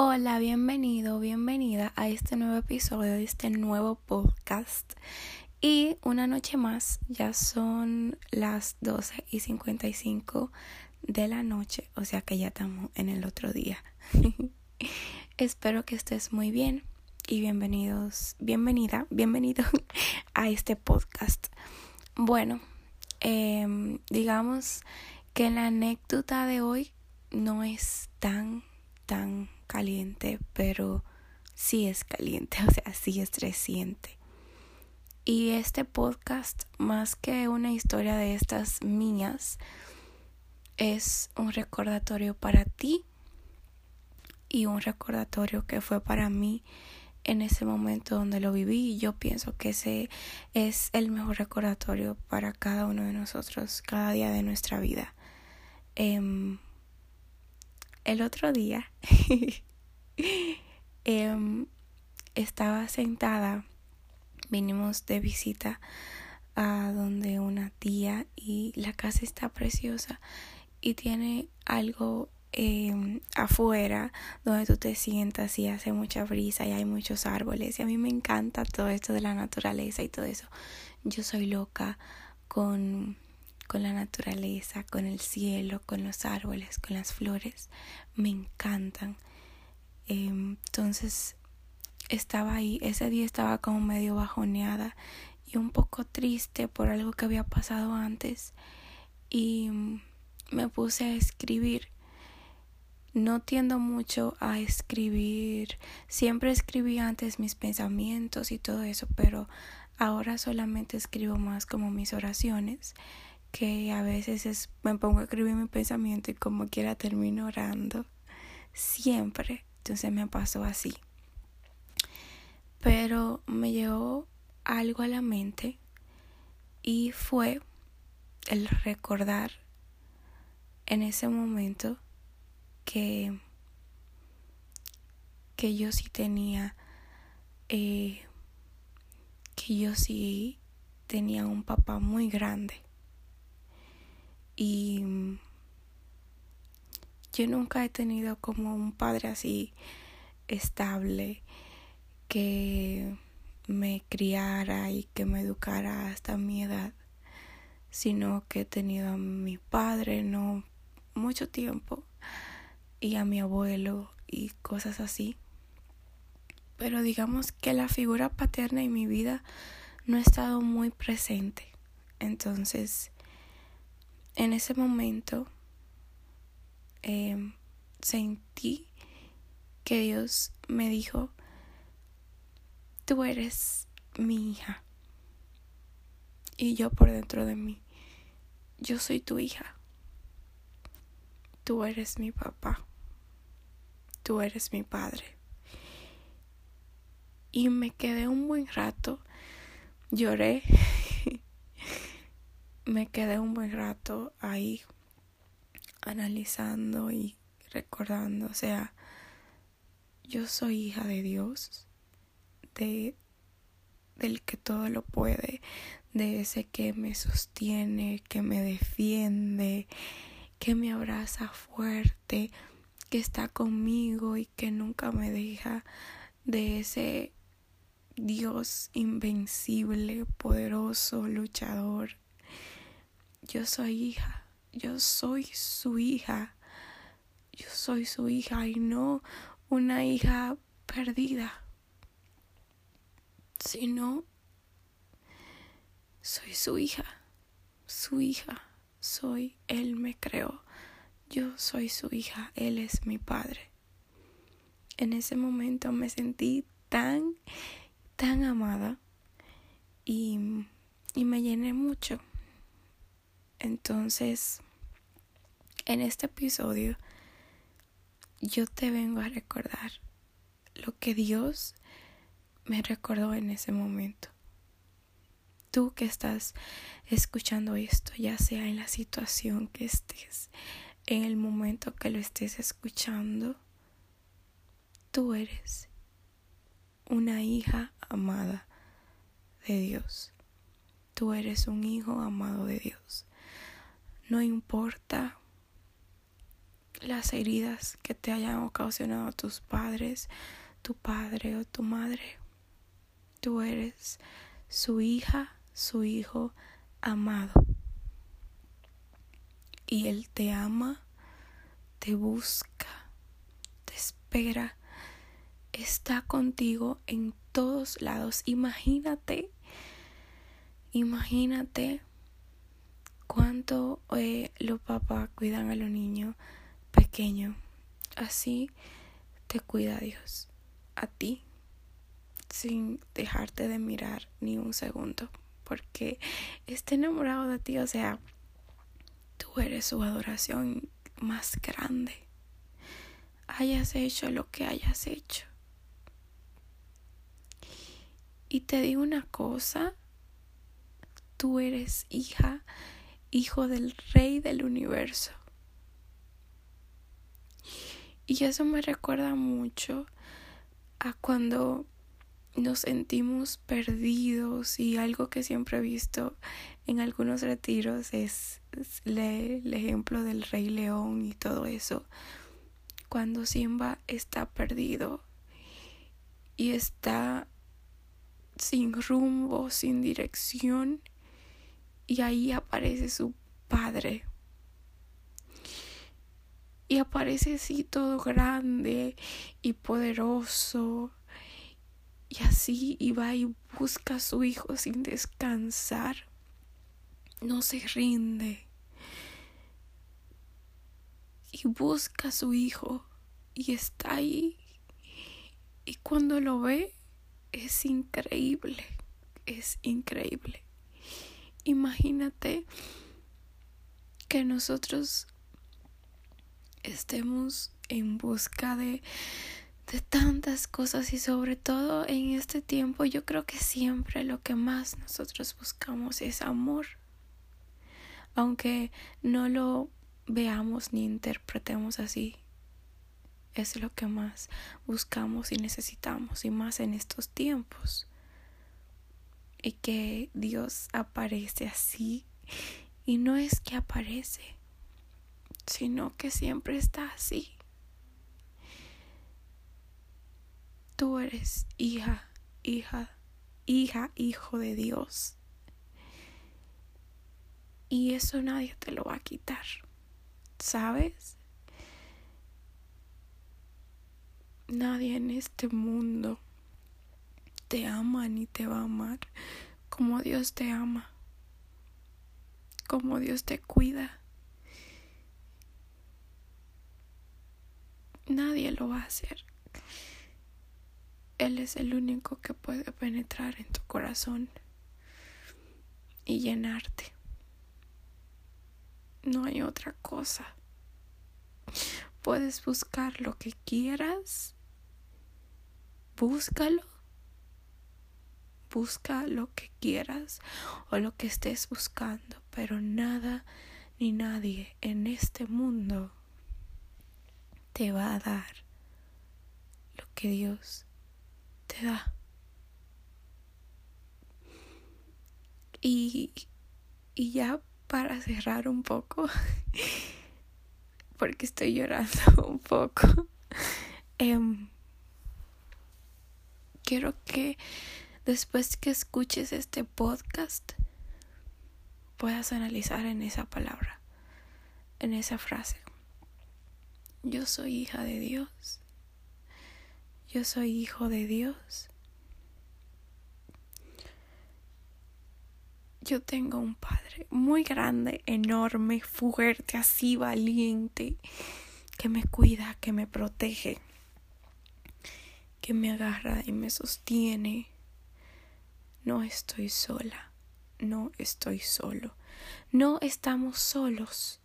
Hola, bienvenido, bienvenida a este nuevo episodio de este nuevo podcast. Y una noche más, ya son las 12 y 55 de la noche, o sea que ya estamos en el otro día. Espero que estés muy bien y bienvenidos, bienvenida, bienvenido a este podcast. Bueno, em, digamos que la anécdota de hoy no es tan, tan caliente, pero sí es caliente, o sea, sí es reciente. Y este podcast, más que una historia de estas mías, es un recordatorio para ti y un recordatorio que fue para mí en ese momento donde lo viví y yo pienso que ese es el mejor recordatorio para cada uno de nosotros cada día de nuestra vida. Em, el otro día em, estaba sentada, vinimos de visita a donde una tía y la casa está preciosa y tiene algo eh, afuera donde tú te sientas y hace mucha brisa y hay muchos árboles y a mí me encanta todo esto de la naturaleza y todo eso. Yo soy loca con con la naturaleza, con el cielo, con los árboles, con las flores, me encantan. Em, entonces estaba ahí, ese día estaba como medio bajoneada y un poco triste por algo que había pasado antes y me puse a escribir. No tiendo mucho a escribir, siempre escribí antes mis pensamientos y todo eso, pero ahora solamente escribo más como mis oraciones que a veces es, me pongo a escribir mi pensamiento y como quiera termino orando. Siempre. Entonces me pasó así. Pero me llegó algo a la mente y fue el recordar en ese momento que, que yo sí tenía, eh, que yo sí tenía un papá muy grande y mm, yo nunca he tenido como un padre así estable que me criara y que me educara hasta mi edad, sino que he tenido a mi padre no mucho tiempo y a mi abuelo y cosas así. Pero digamos que la figura paterna en mi vida no ha estado muy presente. Entonces, en ese momento em, sentí que Dios me dijo, tú eres mi hija. Y yo por dentro de mí, yo soy tu hija. Tú eres mi papá. Tú eres mi padre. Y me quedé un buen rato. Lloré me quedé un buen rato ahí analizando y recordando, o sea, yo soy hija de Dios, de del que todo lo puede, de ese que me sostiene, que me defiende, que me abraza fuerte, que está conmigo y que nunca me deja, de ese Dios invencible, poderoso, luchador, yo soy hija, yo soy su hija, yo soy su hija y no una hija perdida, sino soy su hija, su hija, soy, Él me creó, yo soy su hija, Él es mi padre. En ese momento me sentí tan, tan amada y, y me llené mucho entonces, en este episodio, yo te vengo a recordar lo que Dios me recordó en ese momento. Tú que estás escuchando esto, ya sea en la situación que estés, en el momento que lo estés escuchando, tú eres una hija amada de Dios. Tú eres un hijo amado de Dios. No importa las heridas que te hayan ocasionado tus padres, tu padre o tu madre. Tú eres su hija, su hijo amado. Y Él te ama, te busca, te espera, está contigo en todos lados. Imagínate, imagínate cuánto eh, los papás cuidan a los niños pequeños. Así te cuida Dios a ti sin dejarte de mirar ni un segundo porque está enamorado de ti o sea tú eres su adoración más grande hayas hecho lo que hayas hecho y te digo una cosa tú eres hija hijo del rey del universo y eso me recuerda mucho a cuando nos sentimos perdidos y algo que siempre he visto en algunos retiros es, el ejemplo del rey león y todo eso. Cuando Simba está perdido y está sin rumbo, sin dirección y ahí aparece su padre y aparece así todo grande y poderoso. Y así iba y busca a su hijo sin descansar. No se rinde. Y busca a su hijo y está ahí. Y cuando lo ve, es increíble. Es increíble. Imagínate que nosotros estemos en busca de, de tantas cosas y sobre todo en este tiempo yo creo que siempre lo que más nosotros buscamos es amor. Aunque no lo veamos ni interpretemos así, es lo que más buscamos y necesitamos y más en estos tiempos. Y que Dios aparece así y no es que aparece, sino que siempre está así. Tú eres hija, hija, hija, hijo de Dios. Y eso nadie te lo va a quitar. ¿Sabes? Nadie en este mundo te ama ni te va a amar como Dios te ama, como Dios te cuida. Nadie lo va a hacer. Él es el único que puede penetrar en tu corazón y llenarte. No hay otra cosa. Puedes buscar lo que quieras. Búscalo. Busca lo que quieras o lo que estés buscando, pero nada ni nadie en este mundo te va a dar lo que Dios te da. Y, y ya para cerrar un poco, porque estoy llorando un poco, em, quiero que después que escuches este podcast puedas analizar en esa palabra, en esa frase. Yo soy hija de Dios. Yo soy hijo de Dios. Yo tengo un padre muy grande, enorme, fuerte, así valiente, que me cuida, que me protege, que me agarra y me sostiene. No estoy sola, no estoy solo, no estamos solos.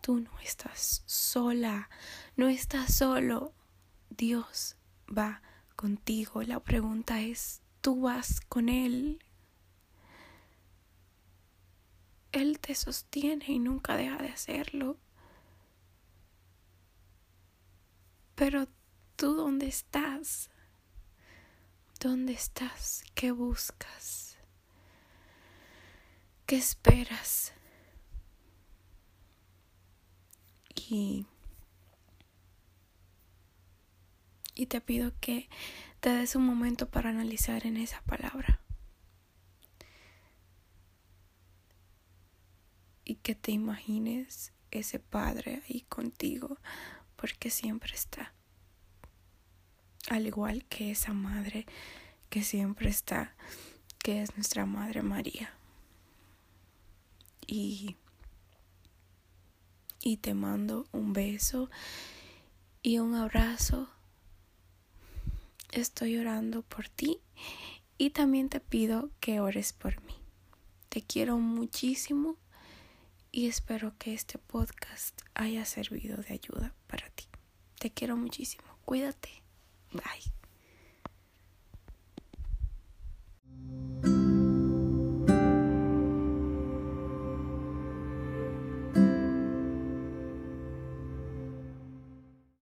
Tú no estás sola, no estás solo. Dios va contigo. La pregunta es, ¿tú vas con Él? Él te sostiene y nunca deja de hacerlo. Pero tú dónde estás? ¿Dónde estás? ¿Qué buscas? ¿Qué esperas? Y, y te pido que te des un momento para analizar en esa palabra. Y que te imagines ese Padre ahí contigo, porque siempre está. Al igual que esa Madre que siempre está, que es nuestra Madre María. Y, y te mando un beso y un abrazo. Estoy orando por ti y también te pido que ores por mí. Te quiero muchísimo y espero que este podcast haya servido de ayuda para ti. Te quiero muchísimo. Cuídate. Bye.